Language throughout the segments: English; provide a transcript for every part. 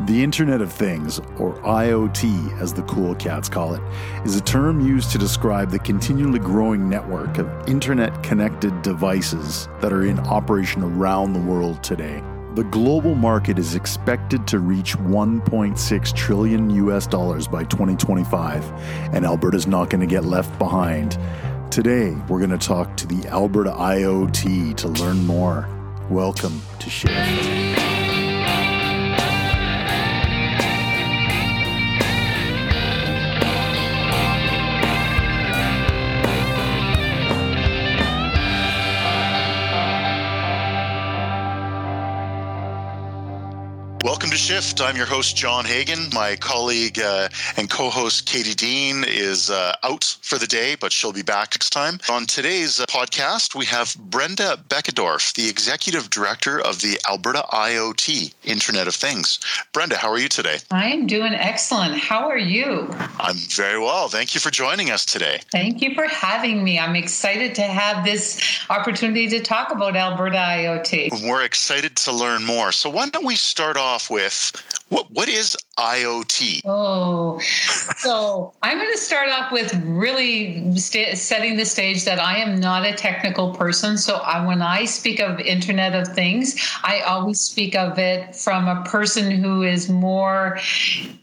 The Internet of Things, or IoT as the cool cats call it, is a term used to describe the continually growing network of internet connected devices that are in operation around the world today. The global market is expected to reach 1.6 trillion US dollars by 2025, and Alberta's not going to get left behind. Today, we're going to talk to the Alberta IoT to learn more. Welcome to Shift. Shift. I'm your host, John Hagan. My colleague uh, and co host, Katie Dean, is uh, out for the day, but she'll be back next time. On today's uh, podcast, we have Brenda Beckedorf, the executive director of the Alberta IoT, Internet of Things. Brenda, how are you today? I'm doing excellent. How are you? I'm very well. Thank you for joining us today. Thank you for having me. I'm excited to have this opportunity to talk about Alberta IoT. We're excited to learn more. So, why don't we start off with if what what is IoT? Oh, so I'm going to start off with really st- setting the stage that I am not a technical person. So I, when I speak of Internet of Things, I always speak of it from a person who is more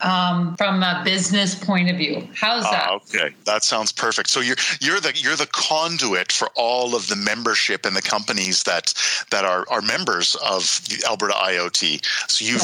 um, from a business point of view. How's that? Uh, okay, that sounds perfect. So you're you're the you're the conduit for all of the membership and the companies that that are are members of Alberta IoT. So you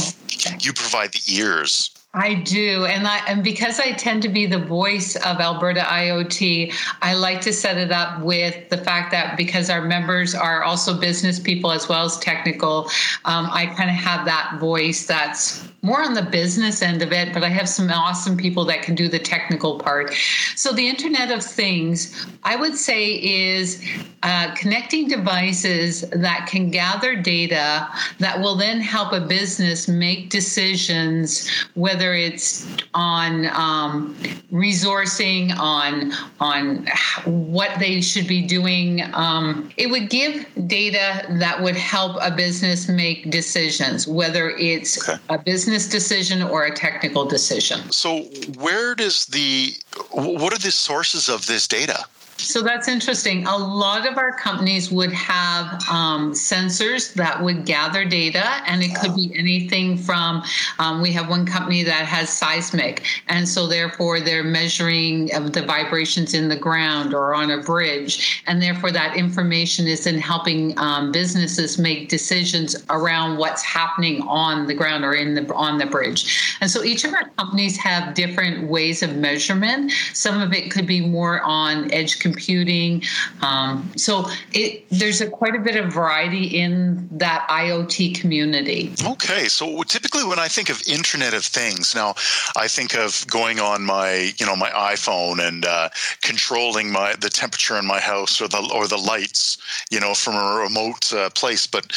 you provide the ears. I do, and I and because I tend to be the voice of Alberta IoT, I like to set it up with the fact that because our members are also business people as well as technical, um, I kind of have that voice that's more on the business end of it, but I have some awesome people that can do the technical part. So the Internet of Things, I would say, is uh, connecting devices that can gather data that will then help a business make decisions whether it's on um, resourcing, on on what they should be doing. Um, it would give data that would help a business make decisions, whether it's okay. a business decision or a technical decision. So, where does the what are the sources of this data? So that's interesting. A lot of our companies would have um, sensors that would gather data, and it could be anything from um, we have one company that has seismic, and so therefore they're measuring the vibrations in the ground or on a bridge, and therefore that information is in helping um, businesses make decisions around what's happening on the ground or in the on the bridge. And so each of our companies have different ways of measurement. Some of it could be more on edge computing. Um, so it, there's a, quite a bit of variety in that IoT community. Okay, so typically when I think of Internet of Things, now I think of going on my you know my iPhone and uh, controlling my the temperature in my house or the or the lights you know from a remote uh, place. But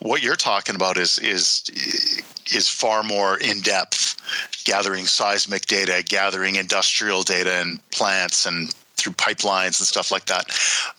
what you're talking about is is is far more in depth, gathering seismic data, gathering industrial data and plants and through pipelines and stuff like that.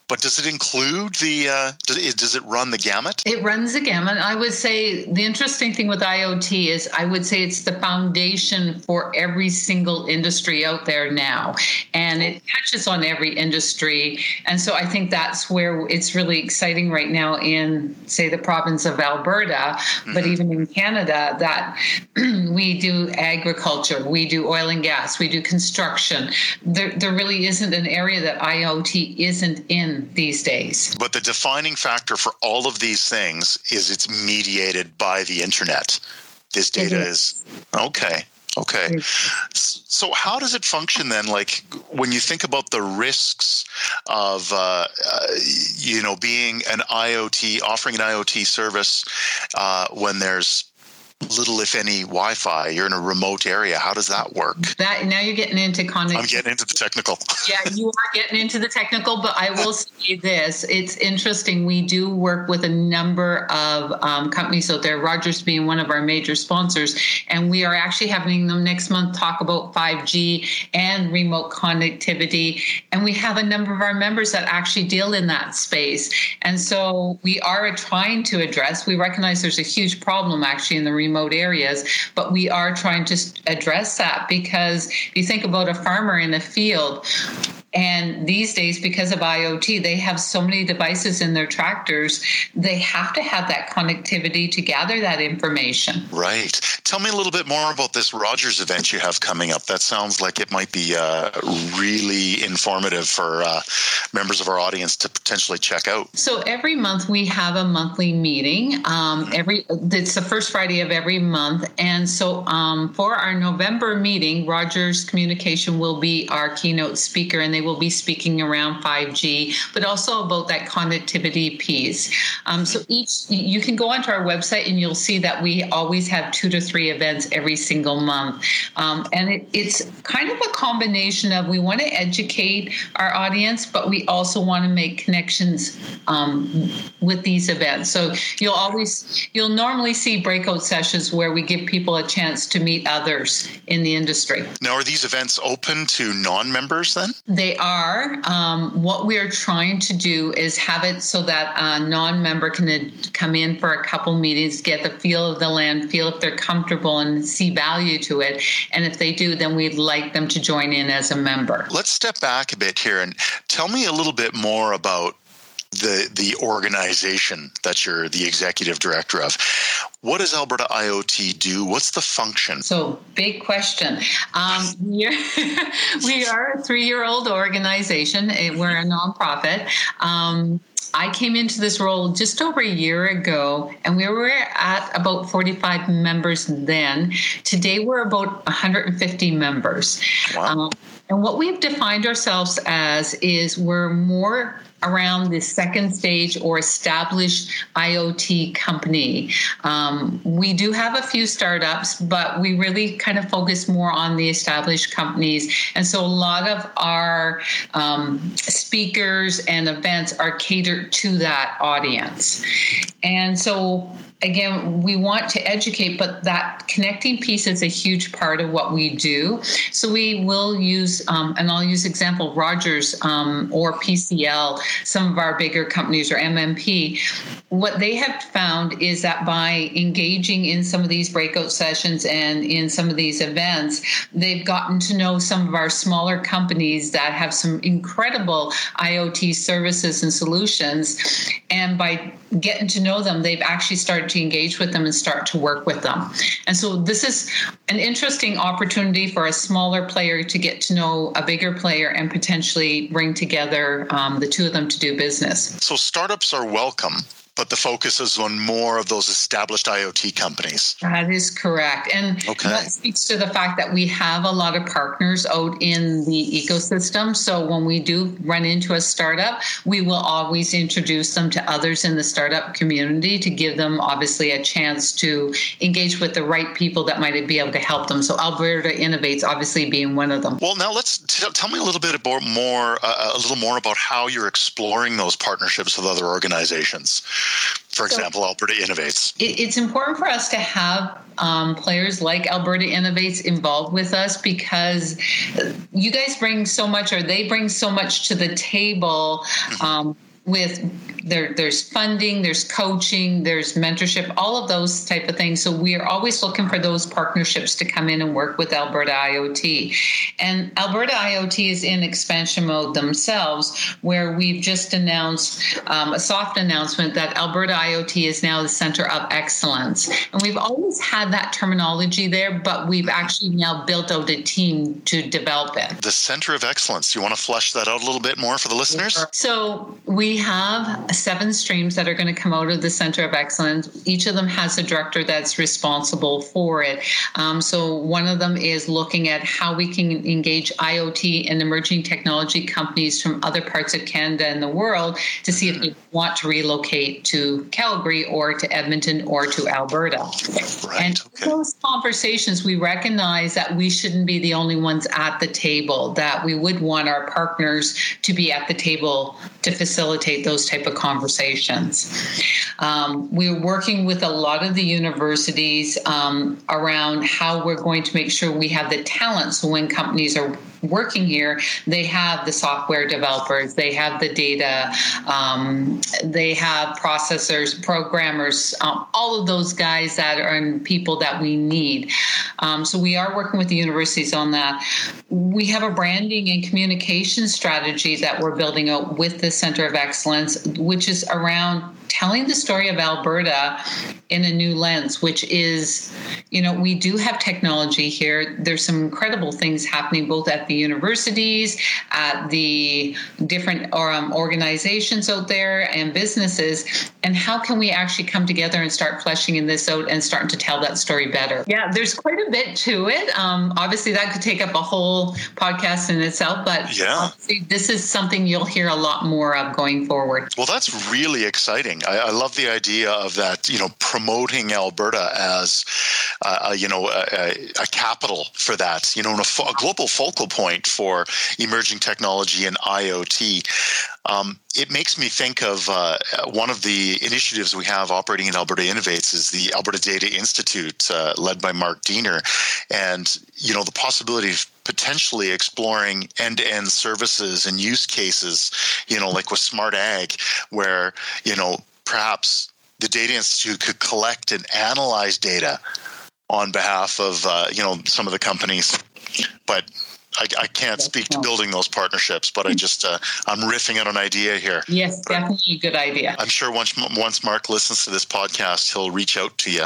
But does it include the? Uh, does, it, does it run the gamut? It runs the gamut. I would say the interesting thing with IoT is I would say it's the foundation for every single industry out there now, and it touches on every industry. And so I think that's where it's really exciting right now in say the province of Alberta, mm-hmm. but even in Canada that we do agriculture, we do oil and gas, we do construction. There, there really isn't an area that IoT isn't in these days. But the defining factor for all of these things is it's mediated by the internet. This data is okay. Okay. So, how does it function then? Like, when you think about the risks of, uh, uh, you know, being an IoT, offering an IoT service uh, when there's little, if any, Wi-Fi. You're in a remote area. How does that work? That now you're getting into connectivity. I'm getting into the technical. yeah, you are getting into the technical, but I will say this: it's interesting. We do work with a number of um, companies out there. Rogers being one of our major sponsors, and we are actually having them next month talk about 5G and remote connectivity. And we have a number of our members that actually deal in that space, and so we are trying to address. We recognize there's a huge problem actually in the remote areas. But we are trying to address that because if you think about a farmer in a field, and these days, because of IoT, they have so many devices in their tractors, they have to have that connectivity to gather that information. Right. Tell me a little bit more about this Rogers event you have coming up. That sounds like it might be uh, really informative for uh, members of our audience to potentially check out. So every month we have a monthly meeting. Um, mm-hmm. every it's the first Friday of every month, and so um, for our November meeting, Rogers Communication will be our keynote speaker, and they will be speaking around 5G, but also about that connectivity piece. Um, so each, you can go onto our website and you'll see that we always have two to three events every single month. Um, and it, it's kind of a combination of we want to educate our audience, but we also want to make connections um, with these events. So you'll always, you'll normally see breakout sessions where we give people a chance to meet others in the industry. Now, are these events open to non members then? They are. Um, what we're trying to do is have it so that a non-member can come in for a couple meetings, get the feel of the land, feel if they're comfortable and see value to it. And if they do, then we'd like them to join in as a member. Let's step back a bit here and tell me a little bit more about the the organization that you're the executive director of. What does Alberta IoT do? What's the function? So, big question. Um, we are a three year old organization. We're a nonprofit. Um, I came into this role just over a year ago, and we were at about 45 members then. Today, we're about 150 members. Wow. Um, and what we've defined ourselves as is we're more around the second stage or established IoT company. Um, we do have a few startups, but we really kind of focus more on the established companies. And so a lot of our um, speakers and events are catered to that audience. And so again, we want to educate, but that connecting piece is a huge part of what we do. So we will use, um, and I'll use example Rogers um, or PCL, some of our bigger companies or MNP. What they have found is that by engaging in some of these breakout sessions and in some of these events, they've gotten to know some of our smaller companies that have some incredible IoT services and solutions. And by getting to know them, they've actually started to engage with them and start to work with them. And so this is an interesting opportunity for a smaller player to get to know a bigger player and potentially bring together um, the two of them to do business. So startups are welcome but the focus is on more of those established IoT companies. That is correct. And okay. that speaks to the fact that we have a lot of partners out in the ecosystem. So when we do run into a startup, we will always introduce them to others in the startup community to give them obviously a chance to engage with the right people that might be able to help them. So Alberta Innovates obviously being one of them. Well, now let's t- tell me a little bit about more, uh, a little more about how you're exploring those partnerships with other organizations for example, so Alberta Innovates? It's important for us to have um, players like Alberta Innovates involved with us because you guys bring so much, or they bring so much to the table. Mm-hmm. Um, with there there's funding there's coaching there's mentorship all of those type of things. So we are always looking for those partnerships to come in and work with alberta iot. And alberta iot is in expansion mode themselves where we've just announced um, a soft announcement that alberta iot is now the center of excellence. And we've always had that terminology there but we've actually now built out a team to develop it. The center of excellence. You want to flesh that out a little bit more for the listeners? So we have seven streams that are going to come out of the Center of Excellence. Each of them has a director that's responsible for it. Um, so one of them is looking at how we can engage IoT and emerging technology companies from other parts of Canada and the world to see if they want to relocate to Calgary or to Edmonton or to Alberta. Right. And okay. those conversations, we recognize that we shouldn't be the only ones at the table, that we would want our partners to be at the table to facilitate facilitate those type of conversations. Um, we're working with a lot of the universities um, around how we're going to make sure we have the talent. So when companies are working here, they have the software developers, they have the data, um, they have processors, programmers, um, all of those guys that are people that we need. Um, so we are working with the universities on that. We have a branding and communication strategy that we're building out with the Center of Excellence, which is around telling the story of Alberta in a new lens, which is, you know, we do have technology here. There's some incredible things happening both at the universities, at the different um, organizations out there, and businesses. And how can we actually come together and start fleshing in this out and starting to tell that story better? Yeah, there's quite a bit to it. Um, obviously, that could take up a whole podcast in itself, but yeah, this is something you'll hear a lot more of going forward. Well, that's really exciting. I, I love the idea of that. You know promoting Alberta as, uh, you know, a, a, capital for that, you know, a, a, global focal point for emerging technology and IoT. Um, it makes me think of uh, one of the initiatives we have operating in Alberta Innovates is the Alberta Data Institute, uh, led by Mark Diener, and you know the possibility of potentially exploring end-to-end services and use cases, you know, like with Smart Ag, where you know perhaps the Data Institute could collect and analyze data on behalf of uh, you know some of the companies, but I, I can't speak to building those partnerships, but I just uh, I'm riffing out an idea here. Yes, definitely a good idea. I'm sure once once Mark listens to this podcast, he'll reach out to you.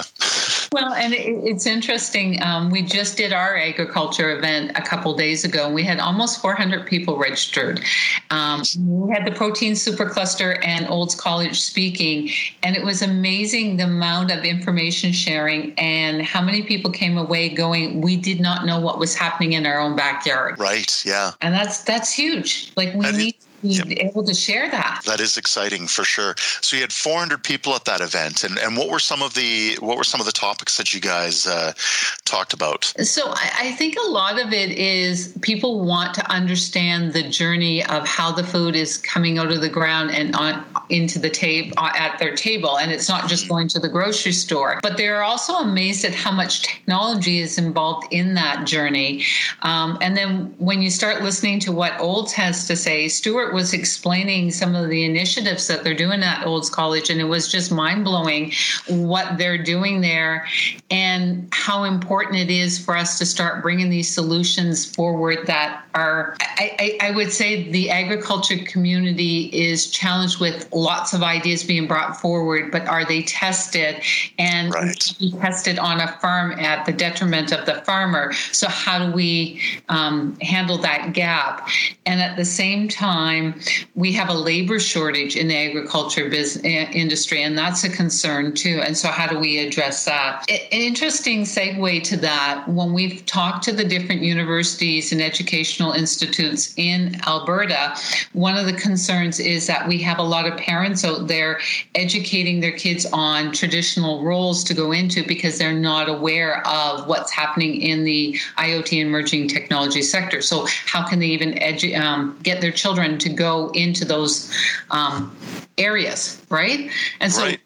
Well, and it, it's interesting. Um, we just did our agriculture event a couple days ago, and we had almost 400 people registered. Um, we had the protein supercluster and Olds College speaking, and it was amazing the amount of information sharing and how many people came away going, "We did not know what was happening in our own backyard." Right. Yeah. And that's that's huge. Like we need yep. be able to share that. That is exciting for sure. So you had 400 people at that event, and, and what were some of the what were some of the topics that you guys uh, talked about? So I, I think a lot of it is people want to understand the journey of how the food is coming out of the ground and on into the table uh, at their table, and it's not just mm-hmm. going to the grocery store. But they're also amazed at how much technology is involved in that journey. Um, and then when you start listening to what Olds has to say, Stuart was explaining some of the initiatives that they're doing at Olds College, and it was just mind blowing what they're doing there and how important it is for us to start bringing these solutions forward that are, I, I, I would say, the agriculture community is challenged with lots of ideas being brought forward, but are they tested and right. tested on a farm at the detriment of the farmer? So, how do we um, handle that gap? And at the same time, time, we have a labor shortage in the agriculture business industry, and that's a concern too. And so, how do we address that? An interesting segue to that when we've talked to the different universities and educational institutes in Alberta, one of the concerns is that we have a lot of parents out there educating their kids on traditional roles to go into because they're not aware of what's happening in the IoT emerging technology sector. So, how can they even edu- um, get their children to go into those um, areas, right? And so right.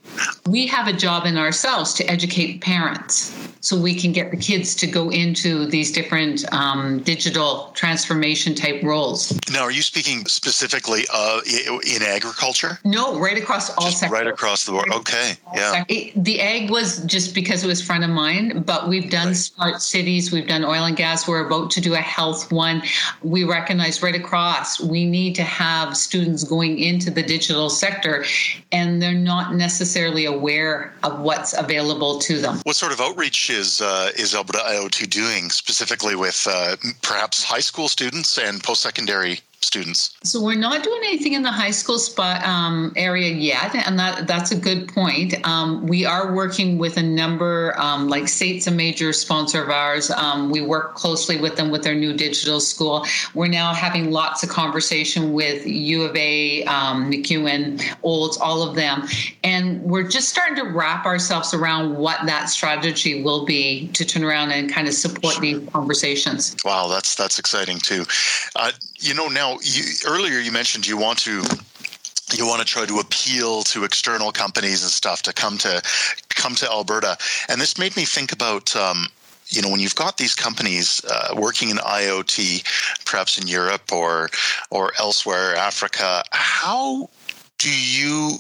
We have a job in ourselves to educate parents so we can get the kids to go into these different um, digital transformation type roles. Now, are you speaking specifically uh, in agriculture? No, right across all just sectors. Right across the board. Okay, yeah. It, the ag was just because it was front of mind, but we've done right. smart cities, we've done oil and gas. We're about to do a health one. We recognize right across we need to have students going into the digital sector, and they're not necessarily aware of what's available to them. What sort of outreach is uh, is Alberta IoT doing specifically with uh, perhaps high school students and post secondary students? So we're not doing anything in the high school spot um, area yet, and that that's a good point. Um, we are working with a number, um, like SAIT's a major sponsor of ours. Um, we work closely with them with their new digital school. We're now having lots of conversation with U of A, um, MacEwan, Olds, all of them, and we're just starting to wrap ourselves around what that strategy will be to turn around and kind of support these conversations. Wow, that's that's exciting too. Uh, you know, now you, earlier you mentioned you want to you want to try to appeal to external companies and stuff to come to come to Alberta, and this made me think about. Um, you know when you've got these companies uh, working in IoT, perhaps in Europe or or elsewhere, Africa, how do you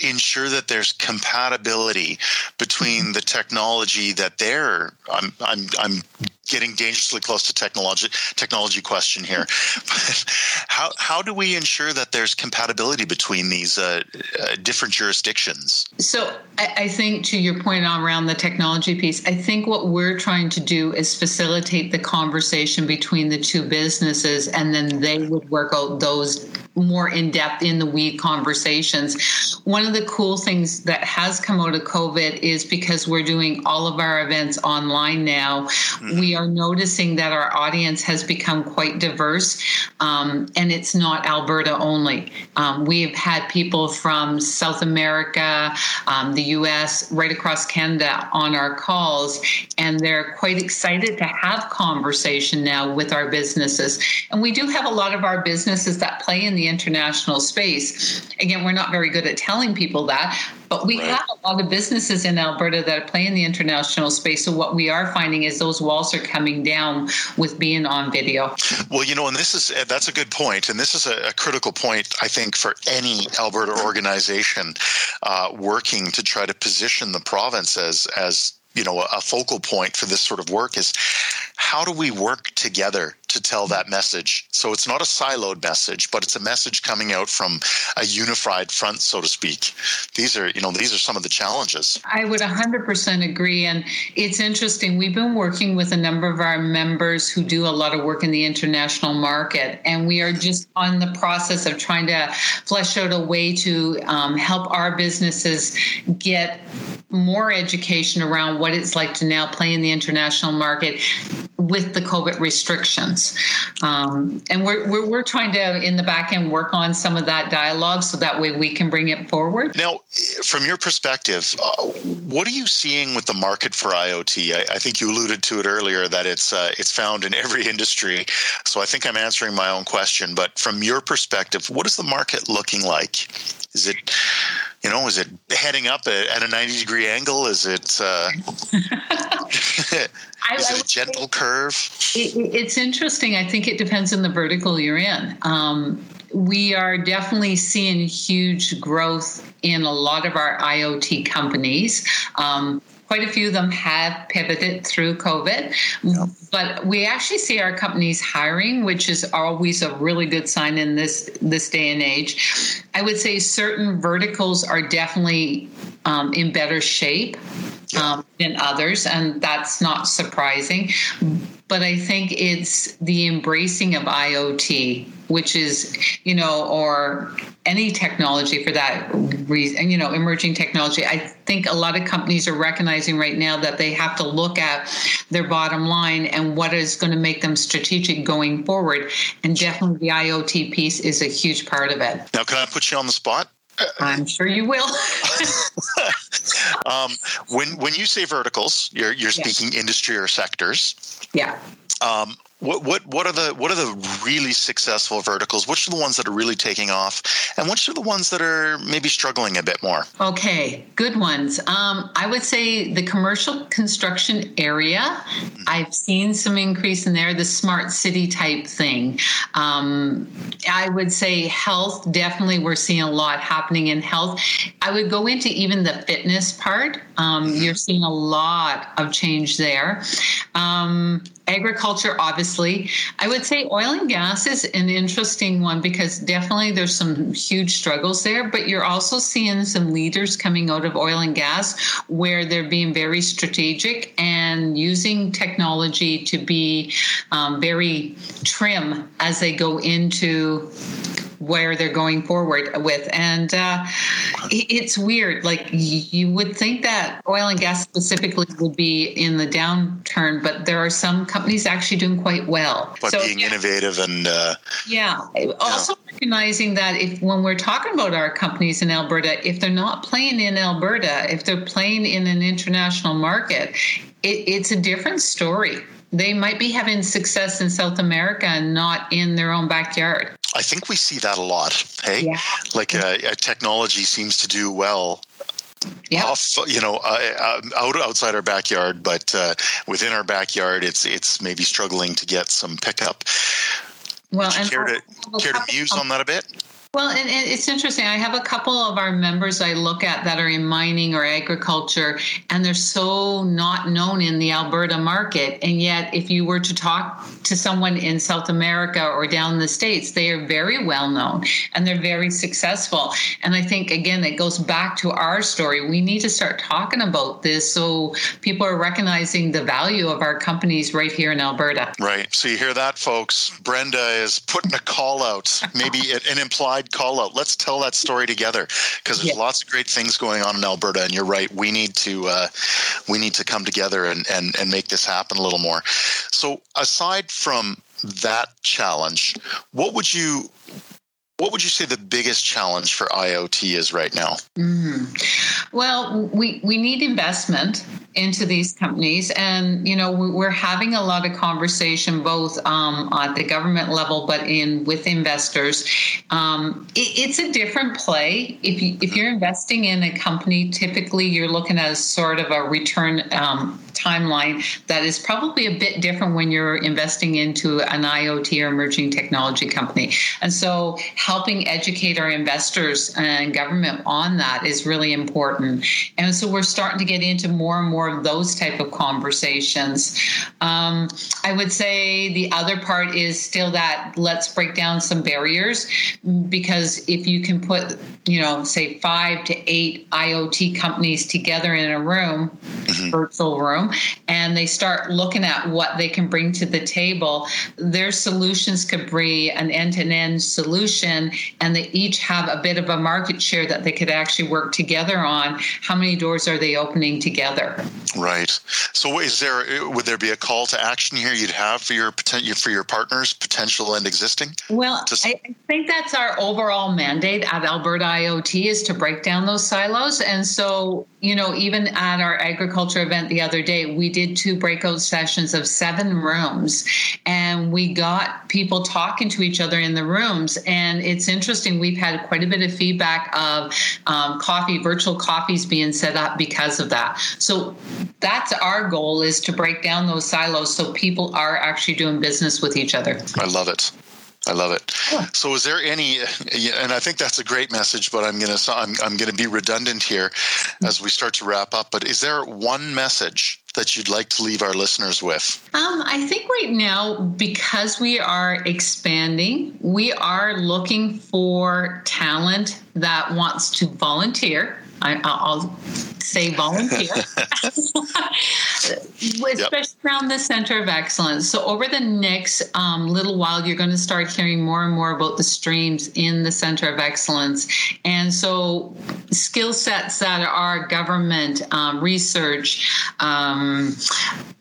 ensure that there's compatibility between the technology that they're I'm I'm I'm getting dangerously close to technology technology question here. how how do we ensure that there's compatibility between these uh, uh, different jurisdictions? So I, I, think to your point around the technology piece, I think what we're trying to do is facilitate the conversation between the two businesses, and then they would work out those more in depth in the weed conversations. One of the cool things that has come out of COVID is because we're doing all of our events online now, mm-hmm. we are noticing that our audience has become quite diverse um, and it's not Alberta only. Um, we've had people from South America, um, the US, right across Canada on our calls, and they're quite excited to have conversation now with our businesses. And we do have a lot of our businesses that play in the international space. Again, we're not very good at telling people that, but we right. have a lot of businesses in Alberta that play in the international space. So what we are finding is those walls are coming down with being on video. Well, you know, and this is that's a good point, and this is a, a critical point I think for any Alberta organization uh, working to try to position the province as as you know a focal point for this sort of work is how do we work together to tell that message? So it's not a siloed message but it's a message coming out from a unified front so to speak. These are you know these are some of the challenges. I would 100% agree and it's interesting. We've been working with a number of our members who do a lot of work in the international market and we are just on the process of trying to flesh out a way to um, help our businesses get more education around what it's like to now play in the international market with the COVID restrictions. Um, and we're, we're, we're, trying to, in the back end, work on some of that dialogue so that way we can bring it forward. Now, from your perspective, uh, what are you seeing with the market for IoT? I, I think you alluded to it earlier that it's, uh, it's found in every industry. So I think I'm answering my own question. But from your perspective, what is the market looking like? Is it you know, is it heading up at, a 90 degree angle? Is it, uh, is it a gentle curve? It, it's interesting. I think it depends on the vertical you're in. Um, we are definitely seeing huge growth in a lot of our IoT companies. Um, quite a few of them have pivoted through COVID. Yep. But we actually see our companies hiring, which is always a really good sign in this this day and age. I would say certain verticals are definitely um, in better shape um, than others, and that's not surprising. But I think it's the embracing of IoT, which is, you know, or any technology for that reason, you know, emerging technology. I think a lot of companies are recognizing right now that they have to look at their bottom line and what is going to make them strategic going forward. And definitely the IoT piece is a huge part of it. Now, can I put you on the spot? I'm sure you will. um, when when you say verticals, you're you're speaking yeah. industry or sectors. Yeah. Um, what what what are the what are the really successful verticals? Which are the ones that are really taking off, and which are the ones that are maybe struggling a bit more? Okay, good ones. Um, I would say the commercial construction area. Mm-hmm. I've seen some increase in there. The smart city type thing. Um, I would say health. Definitely, we're seeing a lot happening in health. I would go into even the fitness part. Um, mm-hmm. you're seeing a lot of change there. Agriculture, obviously. I would say oil and gas is an interesting one because definitely there's some huge struggles there, but you're also seeing some leaders coming out of oil and gas where they're being very strategic and using technology to be um, very trim as they go into where they're going forward with. And uh, it's weird. Like you would think that oil and gas specifically would be in the downturn, but there are some companies actually doing quite well. But so, being yeah. innovative and uh, yeah. Also yeah. recognizing that if when we're talking about our companies in Alberta, if they're not playing in Alberta, if they're playing in an international market, it, it's a different story they might be having success in South America and not in their own backyard. I think we see that a lot. Hey, yeah. like uh, technology seems to do well Yep. off, you know, uh, out outside our backyard, but uh, within our backyard, it's it's maybe struggling to get some pickup. Well, and care to care to muse on that a bit? Well, and, and it's interesting. I have a couple of our members I look at that are in mining or agriculture, and they're so not known in the Alberta market. And yet, if you were to talk to someone in South America or down in the States, they are very well known and they're very successful. And I think, again, it goes back to our story. We need to start talking about this so people are recognizing the value of our companies right here in Alberta. Right. So you hear that, folks? Brenda is putting a call out, maybe an implied call out. Let's tell that story together because there's Yeah. lots of great things going on in Alberta, and you're right. We need to uh, we need to come together and, and and make this happen a little more. So aside from that challenge, what would you what would you say the biggest challenge for IoT is right now? Mhm. Well, we we need investment into these companies, and you know we- we're having a lot of conversation both um, at the government level, but in with investors. Um, it, it's a different play. If you if you're investing in a company, typically you're looking at a sort of a return um, timeline that is probably a bit different when you're investing into an IoT or emerging technology company. And so helping educate our investors and government on that is really important. And so we're starting to get into more and more of those type of conversations. Um, I would say the other part is still that let's break down some barriers because if you can put, you know, say five to eight IoT companies together in a room, virtual room, and they start looking at what they can bring to the table, their solutions could be an end-to-end solution, and they each have a bit of a market share that they could actually work together on. How many doors are they opening together? Right. So, is there uh, would there be a call to action here you'd have for your potential for your partners, potential and existing? Well, Just- I I think that's our overall mandate at Alberta IoT is to break down those silos. And so, you know, even at our agriculture event the other day, we did two breakout sessions of seven rooms and we got people talking to each other in the rooms. And it's interesting, we've had quite a bit of feedback of um, coffee, virtual coffees being set up because of that. So that's our goal is to break down those silos so people are actually doing business with each other. I love it. I love it. Yeah. So, is there any? And I think that's a great message, but I'm gonna I'm, I'm gonna be redundant here as we start to wrap up. But is there one message that you'd like to leave our listeners with? Um, I think right now, because we are expanding, we are looking for talent that wants to volunteer. I, I'll say volunteer, especially around the Center of Excellence. So, over the next um, little while, you're going to start hearing more and more about the streams in the Center of Excellence. And so, skill sets that are government, um, research, um,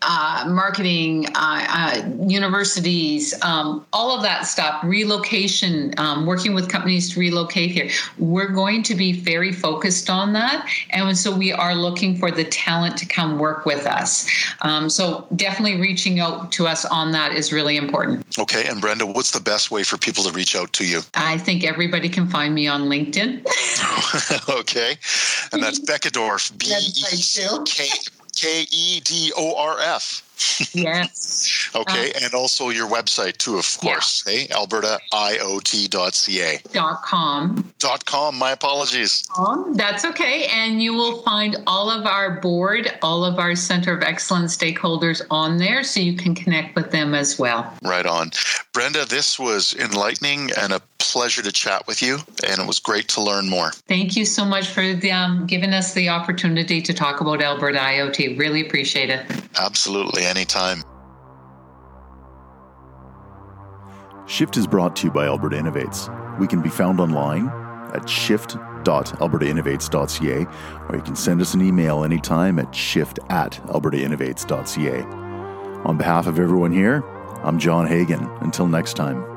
uh, marketing, uh, uh, universities, um, all of that stuff, relocation, um, working with companies to relocate here. We're going to be very focused on that. And so we are looking for the talent to come work with us. Um, so definitely reaching out to us on that is really important. Okay, and Brenda, what's the best way for people to reach out to you? I think everybody can find me on LinkedIn. okay, and that's Beckedorf, B E K E D O R F. yes. Okay, and also your website too, of Yeah. course. Hey, AlbertaIoT.ca. Dot com. Dot com. My apologies. Um, that's okay. And you will find all of our board, all of our Center of Excellence stakeholders on there so you can connect with them as well. Right on. Brenda, this was enlightening and a pleasure to chat with you, and it was great to learn more. Thank you so much for the, um, giving us the opportunity to talk about Alberta IoT. Really appreciate it. Absolutely, anytime. Shift is brought to you by Alberta Innovates. We can be found online at shift.albertainnovates.ca or you can send us an email anytime at shift at albertainnovates.ca. On behalf of everyone here, I'm John Hagan. Until next time.